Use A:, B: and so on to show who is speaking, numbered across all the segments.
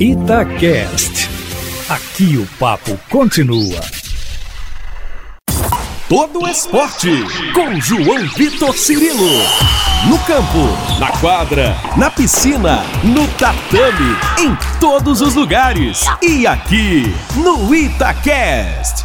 A: Itacast. Aqui o papo continua.
B: Todo esporte com João Vitor Cirilo. No campo, na quadra, na piscina, no tatame, em todos os lugares. E aqui no Itacast.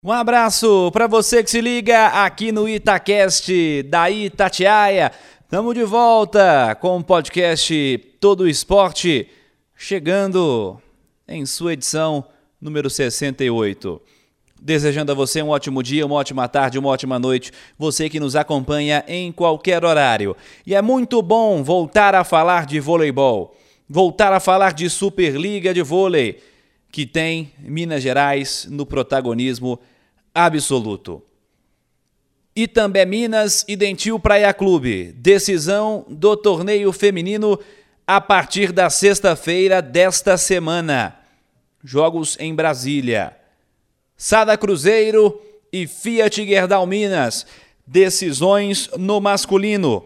C: Um abraço para você que se liga aqui no Itacast da Itatiaia. Estamos de volta com o podcast Todo Esporte, chegando em sua edição número 68. Desejando a você um ótimo dia, uma ótima tarde, uma ótima noite, você que nos acompanha em qualquer horário. E é muito bom voltar a falar de voleibol, voltar a falar de Superliga de Vôlei, que tem Minas Gerais no protagonismo absoluto. Itambé Minas e Dentil Praia Clube. Decisão do torneio feminino a partir da sexta-feira desta semana. Jogos em Brasília. Sada Cruzeiro e Fiat Gerdau Minas. Decisões no masculino.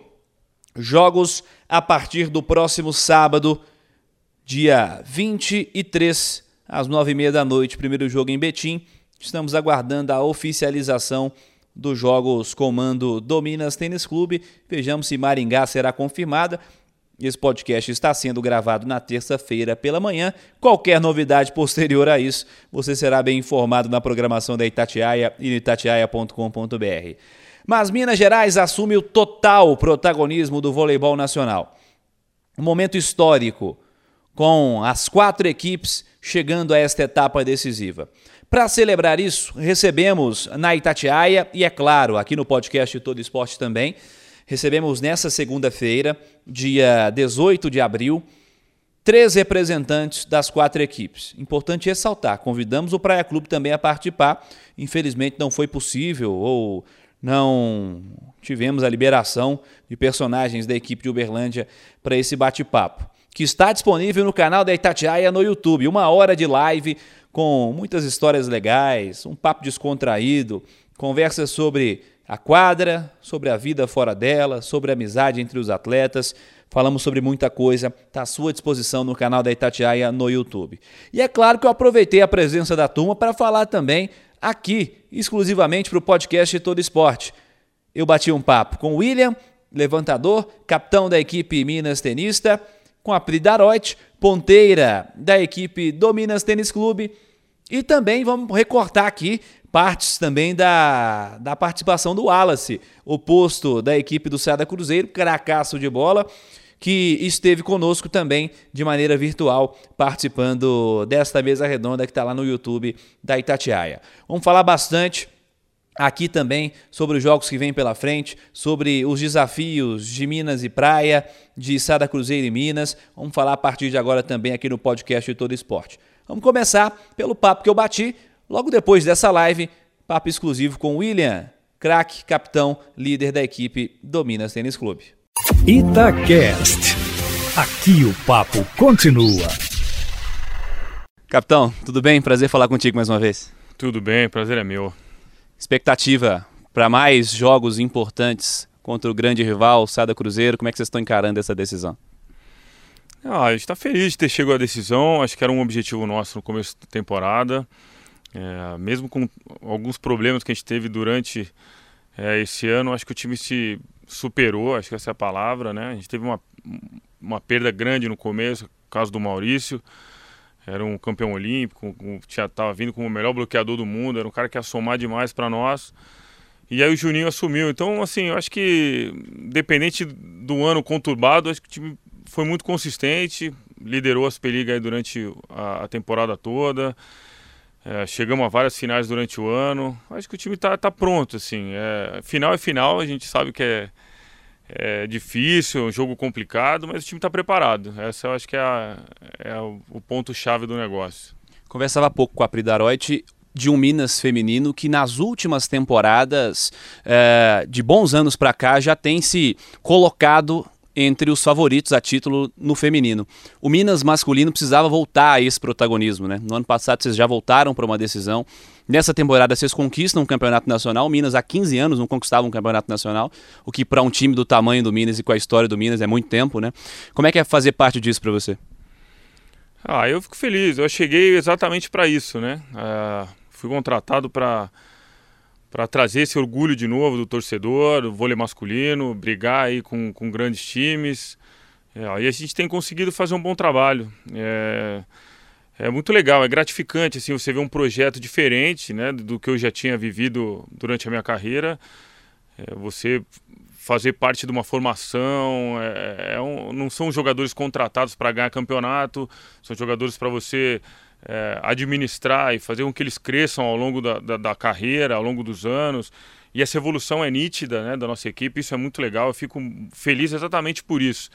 C: Jogos a partir do próximo sábado, dia 23, às nove e meia da noite. Primeiro jogo em Betim. Estamos aguardando a oficialização dos Jogos Comando do Minas Tênis Clube. Vejamos se Maringá será confirmada. Esse podcast está sendo gravado na terça-feira pela manhã. Qualquer novidade posterior a isso, você será bem informado na programação da Itatiaia e no itatiaia.com.br. Mas Minas Gerais assume o total protagonismo do voleibol nacional. Um momento histórico, com as quatro equipes chegando a esta etapa decisiva. Para celebrar isso, recebemos na Itatiaia e, é claro, aqui no podcast Todo Esporte também, recebemos nessa segunda-feira, dia 18 de abril, três representantes das quatro equipes. Importante ressaltar, convidamos o Praia Clube também a participar. Infelizmente não foi possível ou não tivemos a liberação de personagens da equipe de Uberlândia para esse bate-papo, que está disponível no canal da Itatiaia no YouTube. Uma hora de live com muitas histórias legais, um papo descontraído, conversas sobre a quadra, sobre a vida fora dela, sobre a amizade entre os atletas. Falamos sobre muita coisa, está à sua disposição no canal da Itatiaia no YouTube. E é claro que eu aproveitei a presença da turma para falar também aqui, exclusivamente para o podcast Todo Esporte. Eu bati um papo com o William, levantador, capitão da equipe Minas Tenista, com a Pri Daroit, ponteira da equipe do Minas Tênis Clube. E também vamos recortar aqui partes também da, da participação do Wallace, oposto da equipe do Sada Cruzeiro, cracaço de bola, que esteve conosco também de maneira virtual, participando desta mesa redonda que está lá no YouTube da Itatiaia. Vamos falar bastante aqui também sobre os jogos que vêm pela frente, sobre os desafios de Minas e Praia, de Sada Cruzeiro e Minas. Vamos falar a partir de agora também aqui no podcast de Todo Esporte. Vamos começar pelo papo que eu bati logo depois dessa live, papo exclusivo com William, craque, capitão, líder da equipe do Minas Tênis Clube.
A: Itacast. Aqui o papo continua.
C: Capitão, tudo bem? Prazer falar contigo mais uma vez.
D: Tudo bem, prazer é meu.
C: Expectativa para mais jogos importantes contra o grande rival, Sada Cruzeiro. Como é que vocês estão encarando essa decisão?
D: Ah, a gente está feliz de ter chegado à decisão. Acho que era um objetivo nosso no começo da temporada. É, mesmo com alguns problemas que a gente teve durante é, esse ano, acho que o time se superou. Acho que essa é a palavra, né? A gente teve uma, uma perda grande no começo, caso do Maurício. Era um campeão olímpico, estava vindo como o melhor bloqueador do mundo. Era um cara que ia somar demais para nós. E aí o Juninho assumiu. Então, assim, eu acho que, dependente do ano conturbado, acho que o time foi muito consistente, liderou a Superliga durante a, a, temporada toda. É, chegamos a várias finais durante o ano. Acho que o time está tá pronto, assim. É, final é final, a gente sabe que é, é difícil, é um jogo complicado, mas o time está preparado. Essa eu acho que é, a, é o ponto-chave do negócio.
C: Conversava há pouco com a Pridaroit de um Minas feminino que nas últimas temporadas, é, de bons anos para cá, já tem se colocado entre os favoritos a título no feminino. O Minas masculino precisava voltar a esse protagonismo, né? No ano passado vocês já voltaram para uma decisão. Nessa temporada vocês conquistam um campeonato nacional. O Minas há 15 anos não conquistava um campeonato nacional, o que para um time do tamanho do Minas e com a história do Minas é muito tempo, né? Como é que é fazer parte disso para você?
D: Ah, eu fico feliz. Eu cheguei exatamente para isso, né? Uh, fui contratado para para trazer esse orgulho de novo do torcedor, do vôlei masculino, brigar aí com, com grandes times. É, e a gente tem conseguido fazer um bom trabalho. É, é muito legal, é gratificante assim você ver um projeto diferente, né, do que eu já tinha vivido durante a minha carreira. É, você fazer parte de uma formação, é, é um, não são jogadores contratados para ganhar campeonato, são jogadores para você é, administrar e fazer com que eles cresçam ao longo da, da, da, carreira, ao longo dos anos. E essa evolução é nítida né, da nossa equipe, isso é muito legal, eu fico feliz exatamente por isso.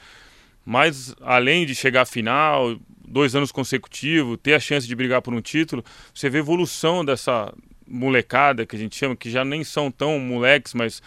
D: Mas além de chegar à final, dois anos consecutivos, ter a chance de brigar por um título, você vê a evolução dessa molecada que a gente chama, que já nem são tão moleques, mas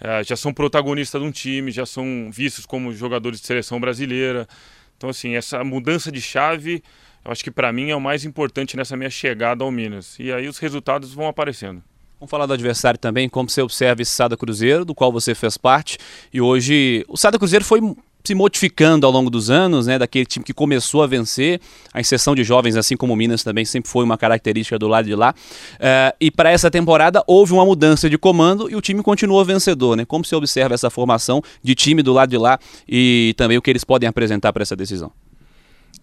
D: é, já são protagonistas de um time, já são vistos como jogadores de seleção brasileira. Então, assim, essa mudança de chave eu acho que para mim é o mais importante nessa minha chegada ao Minas. E aí os resultados vão aparecendo.
C: Vamos falar do adversário também, como você observa esse Sada Cruzeiro, do qual você fez parte. E hoje o Sada Cruzeiro foi se modificando ao longo dos anos, né, daquele time que começou a vencer, a inserção de jovens, assim como o Minas também sempre foi uma característica do lado de lá. Uh, e para essa temporada houve uma mudança de comando e o time continuou vencedor, né? Como você observa essa formação de time do lado de lá e também o que eles podem apresentar para essa decisão?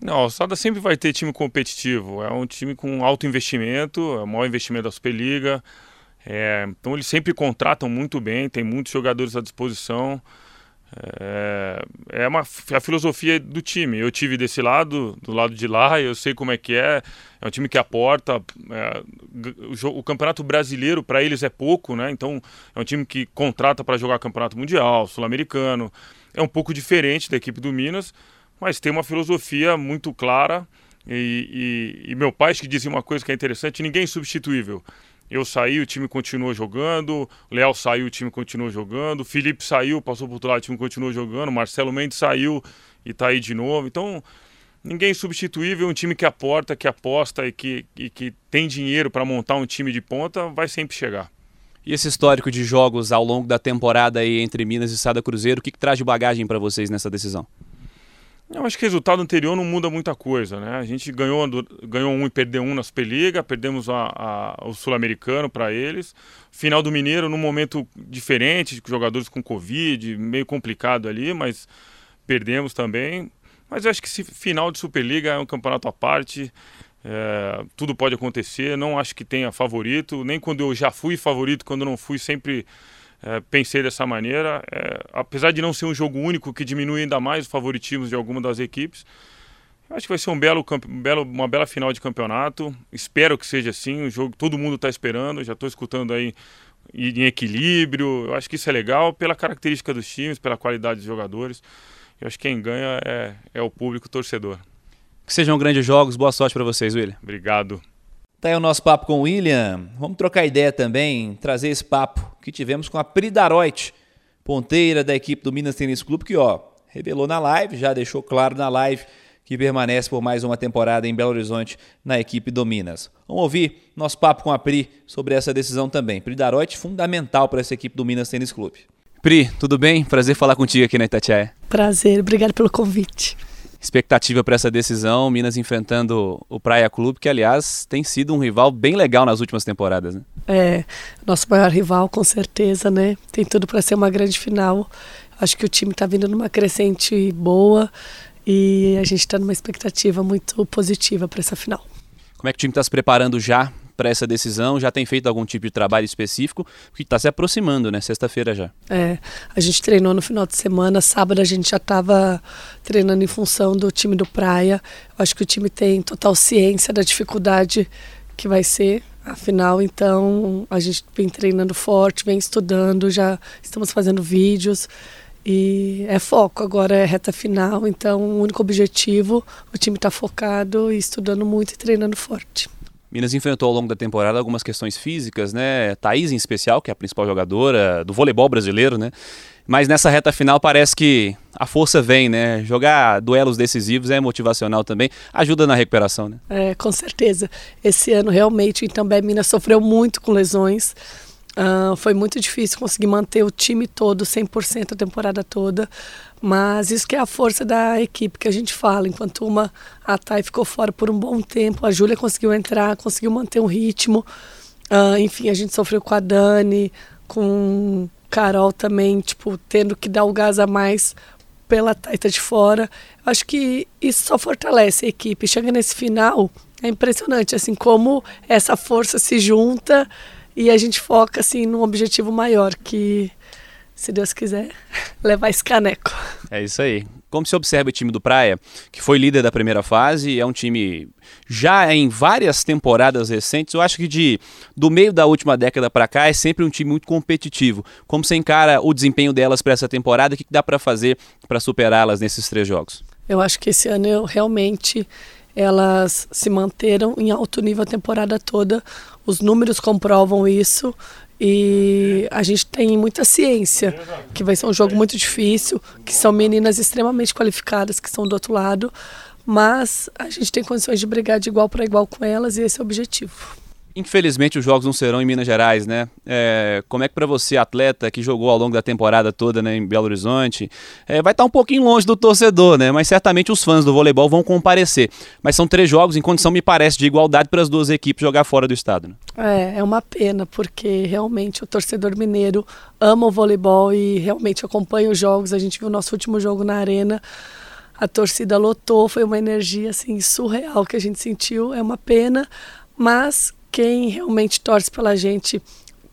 D: Não, o Sada sempre vai ter time competitivo. É um time com alto investimento, é o maior investimento da Superliga. É, então eles sempre contratam muito bem, tem muitos jogadores à disposição. É, é uma, a filosofia do time. Eu tive desse lado, do lado de lá, eu sei como é que é. É um time que aporta. É, o, o, campeonato brasileiro para eles é pouco, né? Então é um time que contrata para jogar campeonato mundial, sul-americano. É um pouco diferente da equipe do Minas mas tem uma filosofia muito clara. E, e, e meu pai que dizia uma coisa que é interessante: ninguém é substituível. Eu saí, o time continuou jogando. Léo saiu, o time continuou jogando. Felipe saiu, passou por outro lado, o time continuou jogando. Marcelo Mendes saiu e está aí de novo. Então, ninguém é substituível. Um time que aporta, que aposta e que, e que tem dinheiro para montar um time de ponta vai sempre chegar.
C: E esse histórico de jogos ao longo da temporada aí entre Minas e Sada Cruzeiro, o que, que traz de bagagem para vocês nessa decisão?
D: Eu acho que o resultado anterior não muda muita coisa, né? A gente ganhou, ganhou um e perdeu um na Superliga, perdemos a, a, o Sul-Americano para eles. Final do Mineiro num momento diferente, jogadores com Covid, meio complicado ali, mas perdemos também. Mas eu acho que esse final de Superliga é um campeonato à parte, é, tudo pode acontecer. Não acho que tenha favorito, nem quando eu já fui favorito, quando não fui, sempre é, pensei dessa maneira. É, apesar de não ser um jogo único que diminui ainda mais o favoritismo de alguma das equipes, acho que vai ser um belo, um belo, uma bela final de campeonato. Espero que seja assim. Um jogo todo mundo está esperando. Já estou escutando aí em equilíbrio. Eu acho que isso é legal pela característica dos times, pela qualidade dos jogadores. Eu acho que quem ganha é, é o público torcedor.
C: Que sejam grandes jogos. Boa sorte para vocês, William.
D: Obrigado.
C: Tá aí o nosso papo com o William. Vamos trocar ideia também, trazer esse papo que tivemos com a Pri Daroit, ponteira da equipe do Minas Tênis Clube, que ó, revelou na live, já deixou claro na live que permanece por mais uma temporada em Belo Horizonte na equipe do Minas. Vamos ouvir nosso papo com a Pri sobre essa decisão também. Pri Daroit, fundamental para essa equipe do Minas Tênis Clube. Pri, tudo bem? Prazer falar contigo aqui na Itatiaia.
E: Prazer, obrigado pelo convite
C: expectativa para essa decisão, Minas enfrentando o Praia Clube, que aliás tem sido um rival bem legal nas últimas temporadas, né?
E: É, nosso maior rival com certeza, né? Tem tudo para ser uma grande final. Acho que o time está vindo numa crescente boa e a gente está numa expectativa muito positiva para essa final.
C: Como é que o time está se preparando já para essa decisão? Já tem feito algum tipo de trabalho específico? Porque está se aproximando, né? Sexta-feira já.
E: É, a gente treinou no final de semana, sábado a gente já estava treinando em função do time do Praia. Eu acho que o time tem total ciência da dificuldade que vai ser a final, então a gente vem treinando forte, vem estudando, já estamos fazendo vídeos. E é foco, agora é reta final, então o único objetivo, o time está focado e estudando muito e treinando forte.
C: Minas enfrentou ao longo da temporada algumas questões físicas, né? Thaís em especial, que é a principal jogadora do voleibol brasileiro, né? Mas nessa reta final parece que a força vem, né? Jogar duelos decisivos é motivacional também, ajuda na recuperação, né?
E: É, com certeza. Esse ano realmente o Itambé Minas sofreu muito com lesões. Uh, foi muito difícil conseguir manter o time todo 100% a temporada toda, mas isso que é a força da equipe que a gente fala. Enquanto uma, a Thay ficou fora por um bom tempo, a Júlia conseguiu entrar, conseguiu manter um ritmo. Uh, enfim, a gente sofreu com a Dani, com Carol também, tipo, tendo que dar o gás a mais pela Taita de fora. Acho que isso só fortalece a equipe. Chega nesse final, é impressionante, assim, como essa força se junta e a gente foca assim num objetivo maior que se Deus quiser levar esse caneco.
C: É isso aí. Como se observa o time do Praia, que foi líder da primeira fase, é um time já em várias temporadas recentes, eu acho que de do meio da última década para cá é sempre um time muito competitivo. Como você encara o desempenho delas para essa temporada, o que dá para fazer para superá-las nesses três jogos?
E: Eu acho que esse ano eu realmente elas se manteram em alto nível a temporada toda. Os números comprovam isso e a gente tem muita ciência que vai ser um jogo muito difícil, que são meninas extremamente qualificadas que estão do outro lado, mas a gente tem condições de brigar de igual para igual com elas e esse é o objetivo.
C: Infelizmente os jogos não serão em Minas Gerais, né? É, como é que para você, atleta que jogou ao longo da temporada toda né, em Belo Horizonte, é, vai estar tá um pouquinho longe do torcedor, né? Mas certamente os fãs do voleibol vão comparecer. Mas são três jogos em condição, me parece, de igualdade para as duas equipes jogar fora do estado. Né?
E: É, é uma pena, porque realmente o torcedor mineiro ama o voleibol e realmente acompanha os jogos. A gente viu o nosso último jogo na arena a torcida lotou, foi uma energia assim surreal que a gente sentiu. É uma pena, mas quem realmente torce pela gente,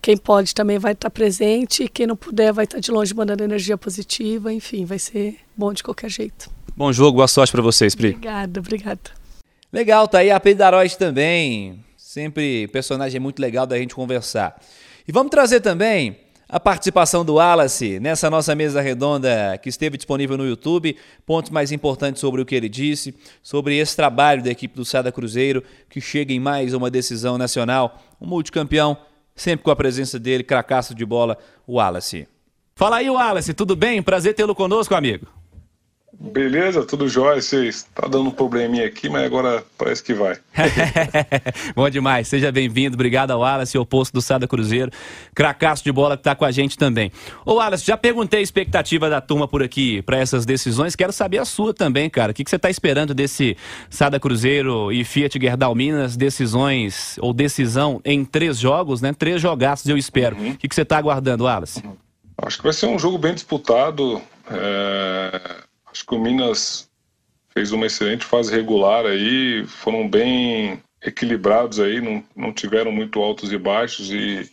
E: quem pode também vai estar presente, e quem não puder vai estar de longe mandando energia positiva, enfim, vai ser bom de qualquer jeito.
C: Bom jogo, boa sorte para vocês, Pri.
E: Obrigada, obrigada.
C: Legal, tá aí a Pri Daroide também, sempre personagem muito legal da gente conversar. E vamos trazer também a participação do Wallace nessa nossa mesa redonda que esteve disponível no YouTube, pontos mais importantes sobre o que ele disse, sobre esse trabalho da equipe do Sada Cruzeiro, que chega em mais uma decisão nacional, um multicampeão, sempre com a presença dele, cracaço de bola, o Wallace. Fala aí, Wallace, tudo bem? Prazer tê-lo conosco, amigo.
F: Beleza, tudo jóia. Está dando um probleminha aqui, mas agora parece que vai.
C: Bom demais. Seja bem-vindo. Obrigado ao Wallace, oposto do Sada Cruzeiro. Cracaço de bola que está com a gente também. Ô, Wallace, já perguntei a expectativa da turma por aqui para essas decisões. Quero saber a sua também, cara. O que, que você está esperando desse Sada Cruzeiro e Fiat Gerdau Minas? Decisões ou decisão em três jogos, né? Três jogaços, eu espero. Uhum. O que, que você está aguardando, Wallace?
F: Acho que vai ser um jogo bem disputado. É Acho que o Minas fez uma excelente fase regular aí, foram bem equilibrados aí, não, não tiveram muito altos e baixos e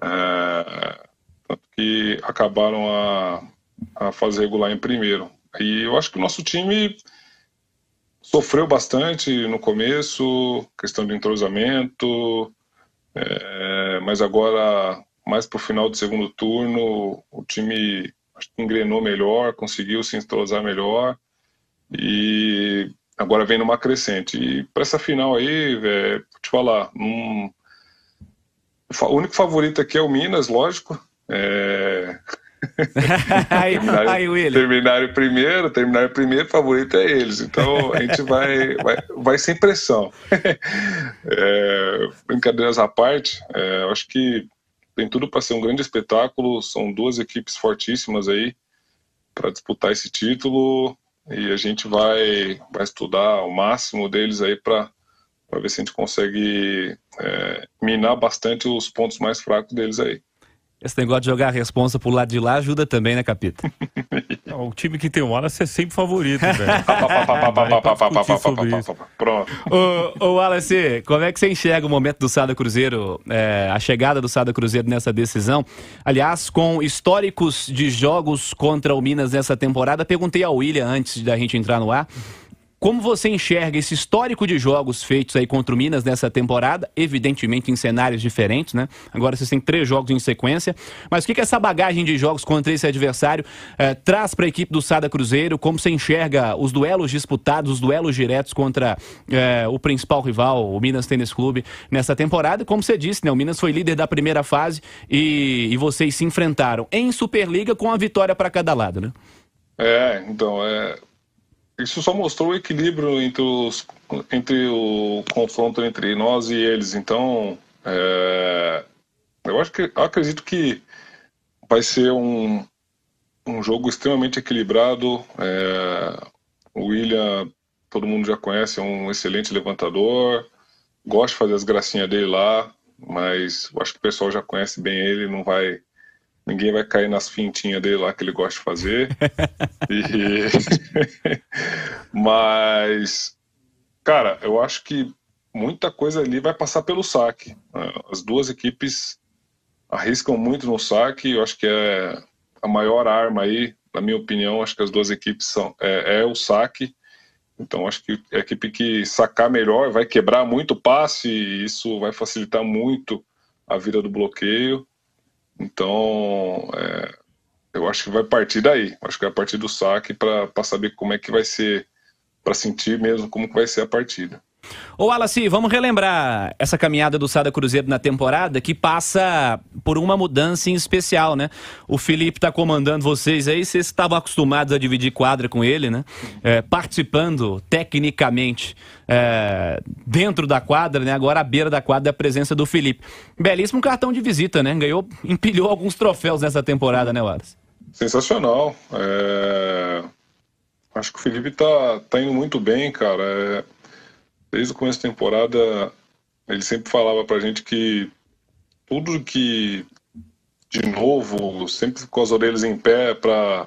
F: é, tanto que acabaram a, a fase regular em primeiro. E eu acho que o nosso time sofreu bastante no começo, questão de entrosamento, é, mas agora, mais para o final do segundo turno, o time acho que engrenou melhor, conseguiu se entrosar melhor e agora vem numa crescente. E para essa final aí, vou te falar, um, o único favorito aqui é o Minas, lógico. É... terminar, aí, terminar em primeiro, terminar em primeiro, favorito é eles. Então a gente vai, vai, vai sem pressão. é, brincadeiras à parte, é, acho que tem tudo para ser um grande espetáculo. São duas equipes fortíssimas aí para disputar esse título e a gente vai, vai estudar o máximo deles aí para ver se a gente consegue é, minar bastante os pontos mais fracos deles aí.
C: Esse negócio de jogar a responsa pro lado de lá ajuda também, né, Capita?
D: o time que tem o Wallace é sempre favorito, velho.
C: Pronto. Ô, ô, Wallace, como é que você enxerga o momento do Sada Cruzeiro, é, a chegada do Sada Cruzeiro nessa decisão? Aliás, com históricos de jogos contra o Minas nessa temporada, perguntei ao William antes da gente entrar no ar como você enxerga esse histórico de jogos feitos aí contra o Minas nessa temporada, evidentemente em cenários diferentes, né? Agora vocês têm três jogos em sequência, mas o que, que essa bagagem de jogos contra esse adversário eh, traz para a equipe do Sada Cruzeiro? Como você enxerga os duelos disputados, os duelos diretos contra eh, o principal rival, o Minas Tênis Clube, nessa temporada? Como você disse, né? O Minas foi líder da primeira fase e, e vocês se enfrentaram em Superliga com a vitória para cada lado, né?
F: É, então, é, isso só mostrou o equilíbrio entre, os, entre o confronto entre nós e eles. Então, é, eu acho que acredito que vai ser um, um jogo extremamente equilibrado. É, o William, todo mundo já conhece, é um excelente levantador. Gosta de fazer as gracinhas dele lá, mas acho que o pessoal já conhece bem ele, não vai ninguém vai cair nas fintinhas dele lá que ele gosta de fazer. e... Mas, cara, eu acho que muita coisa ali vai passar pelo saque. As duas equipes arriscam muito no saque, eu acho que é a maior arma aí, na minha opinião, acho que as duas equipes são é, é o saque. Então acho que a equipe que sacar melhor vai quebrar muito passe e isso vai facilitar muito a vida do bloqueio. Então, é, eu acho que vai partir daí. Acho que vai partir do saque para saber como é que vai ser, para sentir mesmo como que vai ser a partida.
C: Ô Wallace, vamos relembrar essa caminhada do Sada Cruzeiro na temporada que passa por uma mudança em especial, né? O Felipe está comandando vocês aí, vocês estavam acostumados a dividir quadra com ele, né? É, participando tecnicamente é, dentro da quadra, né? Agora à beira da quadra a presença do Felipe. Belíssimo cartão de visita, né? Ganhou, empilhou alguns troféus nessa temporada, né, Wallace?
F: Sensacional. É... Acho que o Felipe tá, tá indo muito bem, cara. É desde o começo da temporada, ele sempre falava pra gente que tudo que de novo, sempre com as orelhas em pé para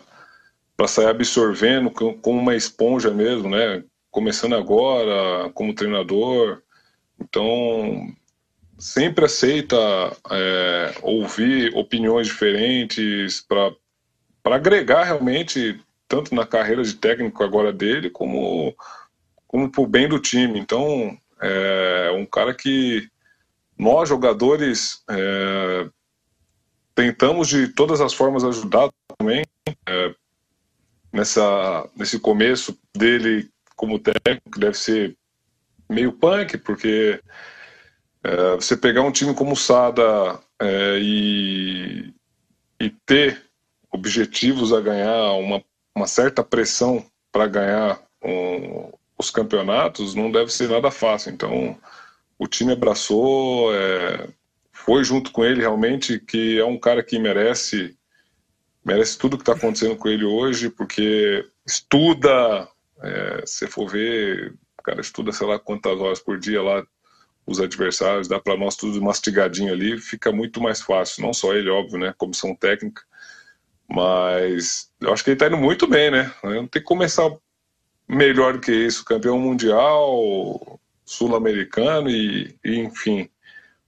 F: para sair absorvendo como uma esponja mesmo, né? Começando agora como treinador, então sempre aceita é, ouvir opiniões diferentes para para agregar realmente tanto na carreira de técnico agora dele como como pro bem do time. Então, é um cara que nós, jogadores, é, tentamos de todas as formas ajudar também é, nessa, nesse começo dele como técnico, deve ser meio punk, porque é, você pegar um time como o Sada é, e, e ter objetivos a ganhar, uma, uma certa pressão para ganhar um, os campeonatos não deve ser nada fácil. Então, o time abraçou, é, foi junto com ele realmente, que é um cara que merece merece tudo que está acontecendo com ele hoje, porque estuda, é, se for ver, cara estuda sei lá quantas horas por dia lá os adversários, dá para nós tudo mastigadinho ali, fica muito mais fácil, não só ele, óbvio, né, comissão técnica, mas eu acho que ele está indo muito bem, né, não tem que começar melhor do que isso, campeão mundial, sul-americano e, e, enfim,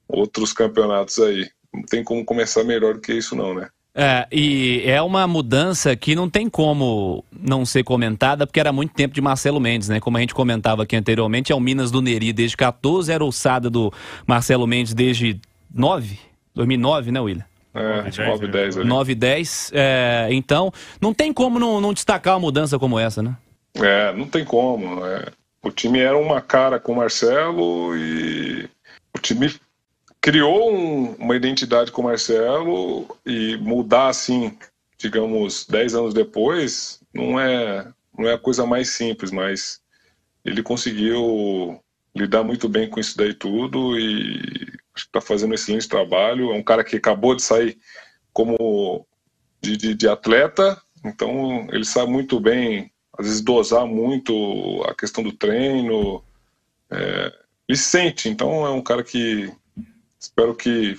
F: outros campeonatos aí. Não tem como começar melhor do que isso não, né?
C: É, e é uma mudança que não tem como não ser comentada, porque era muito tempo de Marcelo Mendes, né? Como a gente comentava aqui anteriormente, é o Minas do Neri desde 14, era o Sada do Marcelo Mendes desde 9, 2009, né, William?
F: É, 9, 10.
C: 9, 10. É, então, não tem como não, não destacar uma mudança como essa, né?
F: É, não tem como. É. O time era uma cara com o Marcelo e o time criou um, uma identidade com o Marcelo e mudar assim, digamos, 10 anos depois, não é, não é a coisa mais simples, mas ele conseguiu lidar muito bem com isso daí tudo e acho que está fazendo um excelente trabalho. É um cara que acabou de sair como de, de, de atleta, então ele sabe muito bem às vezes dosar muito a questão do treino. É, ele sente, então é um cara que espero que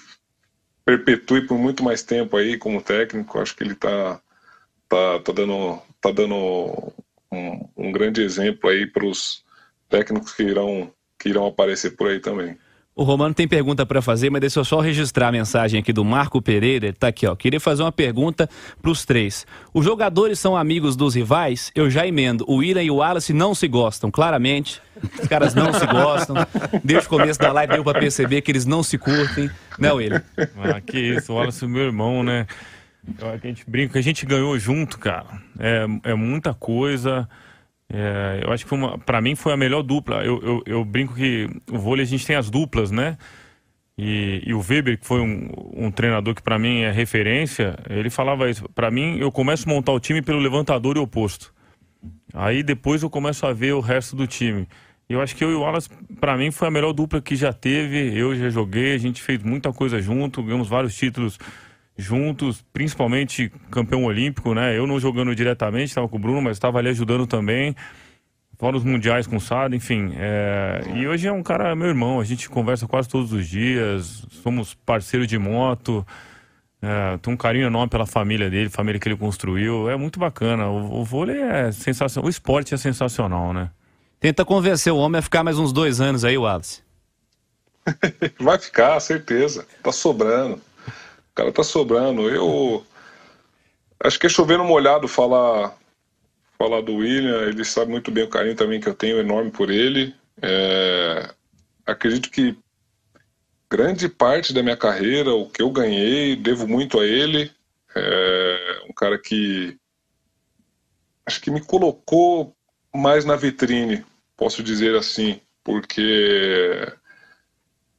F: perpetue por muito mais tempo aí como técnico. Acho que ele está tá, tá dando, tá dando um, um grande exemplo aí para os técnicos que irão, que irão aparecer por aí também.
C: O Romano tem pergunta para fazer, mas deixa eu só registrar a mensagem aqui do Marco Pereira. Ele tá aqui, ó. Queria fazer uma pergunta para os três. Os jogadores são amigos dos rivais? Eu já emendo. O William e o Wallace não se gostam, claramente. Os caras não se gostam. Desde o começo da live deu para perceber que eles não se curtem. Não, ele.
D: Ah, que isso, o Wallace é meu irmão, né? A gente brinca a gente ganhou junto, cara. É, é muita coisa. É, eu acho que para mim foi a melhor dupla. Eu, eu, eu, brinco que o vôlei a gente tem as duplas, né? E, e o Weber, que foi um, um treinador que para mim é referência, ele falava isso. Para mim, eu começo a montar o time pelo levantador e oposto. Aí depois eu começo a ver o resto do time. Eu acho que eu e o Wallace, para mim, foi a melhor dupla que já teve. Eu já joguei, a gente fez muita coisa junto, ganhamos vários títulos juntos, principalmente campeão olímpico, né? Eu não jogando diretamente, estava com o Bruno, mas estava ali ajudando também. Fora os mundiais com o Sada, enfim. É... E hoje é um cara, meu irmão, a gente conversa quase todos os dias, somos parceiros de moto. É, tem um carinho enorme pela família dele, família que ele construiu. É muito bacana. O, o vôlei é sensacional. O esporte é sensacional, né?
C: Tenta convencer o homem a ficar mais uns dois anos aí, Wallace.
F: Vai ficar, certeza. Tá sobrando cara tá sobrando. Eu acho que é chovendo molhado falar falar do William. Ele sabe muito bem o carinho também que eu tenho enorme por ele. É, acredito que grande parte da minha carreira, o que eu ganhei, devo muito a ele. É um cara que acho que me colocou mais na vitrine, posso dizer assim, porque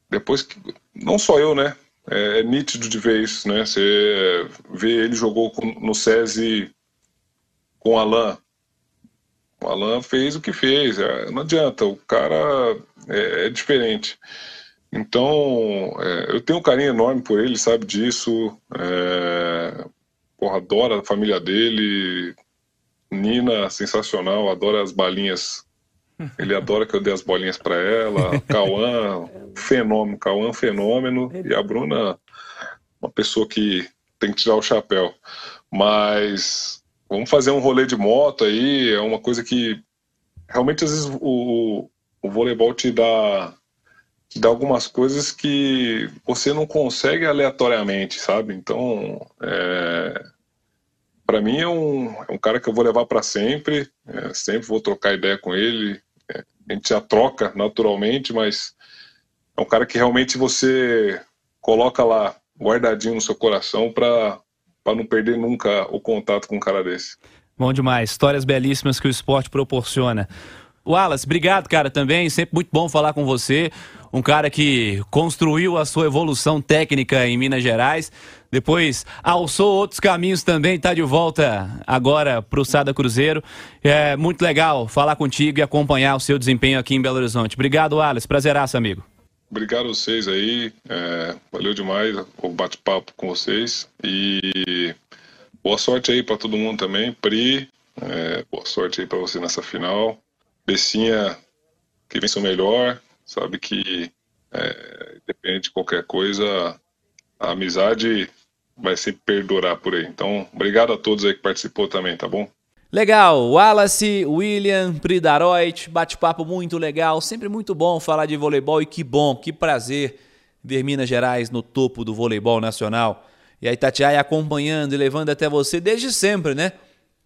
F: depois que não só eu, né? É, é, nítido de ver isso, né? Você vê ele jogou no SESI com o Alain. O Alain fez o que fez, é, não adianta, o cara é, é diferente. Então, é, eu tenho um carinho enorme por ele, sabe disso. É, porra, adoro a família dele. Nina, sensacional, adora as balinhas ele adora que eu dê as bolinhas para ela. Cauã, fenômeno. Cauã, fenômeno. E a Bruna, uma pessoa que tem que tirar o chapéu. Mas vamos fazer um rolê de moto aí. É uma coisa que realmente às vezes o, o voleibol te dá, te dá algumas coisas que você não consegue aleatoriamente, sabe? Então, é, para mim é um, é um cara que eu vou levar para sempre. É, sempre vou trocar ideia com ele a gente já troca naturalmente, mas é um cara que realmente você coloca lá guardadinho no seu coração para não perder nunca o contato com um cara desse.
C: Bom demais, histórias belíssimas que o esporte proporciona. Wallace, obrigado, cara, também. Sempre muito bom falar com você. Um cara que construiu a sua evolução técnica em Minas Gerais. Depois alçou outros caminhos também, está de volta agora para o Sada Cruzeiro. É muito legal falar contigo e acompanhar o seu desempenho aqui em Belo Horizonte. Obrigado, Wallace. Prazeraço, amigo.
F: Obrigado a vocês aí. É, valeu demais o bate-papo com vocês. E boa sorte aí para todo mundo também. Pri, é, boa sorte aí para você nessa final. Bessinha, que vença o melhor. Sabe que é, depende de qualquer coisa, a amizade vai sempre perdurar por aí. Então, obrigado a todos aí que participou também, tá bom?
C: Legal, Wallace, William, Pridaroit, bate-papo muito legal, sempre muito bom falar de voleibol e que bom, que prazer ver Minas Gerais no topo do voleibol nacional. E a Itatiaia acompanhando e levando até você desde sempre, né?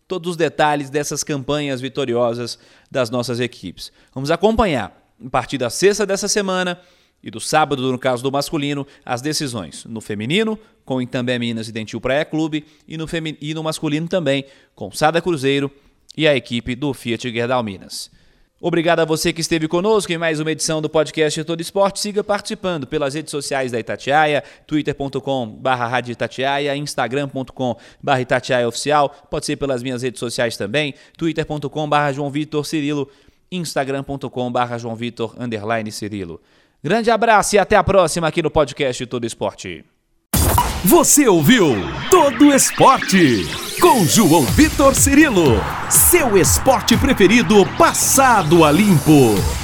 C: Todos os detalhes dessas campanhas vitoriosas das nossas equipes. Vamos acompanhar a partir da sexta dessa semana e do sábado, no caso do masculino, as decisões no feminino, com Itambé Minas e Dentil Praia Clube, e no, e no masculino também, com Sada Cruzeiro e a equipe do Fiat Gerdau Minas. Obrigado a você que esteve conosco em mais uma edição do podcast Todo Esporte. Siga participando pelas redes sociais da Itatiaia, twitter.com.br Itatiaia, instagram.com.br Itatiaia Oficial, pode ser pelas minhas redes sociais também, twitter.com.br João Vitor Cirilo, instagram.com.br João Vitor Cirilo. Grande abraço e até a próxima aqui no podcast Todo Esporte.
B: Você ouviu Todo Esporte com João Vitor Cirilo, seu esporte preferido passado a limpo.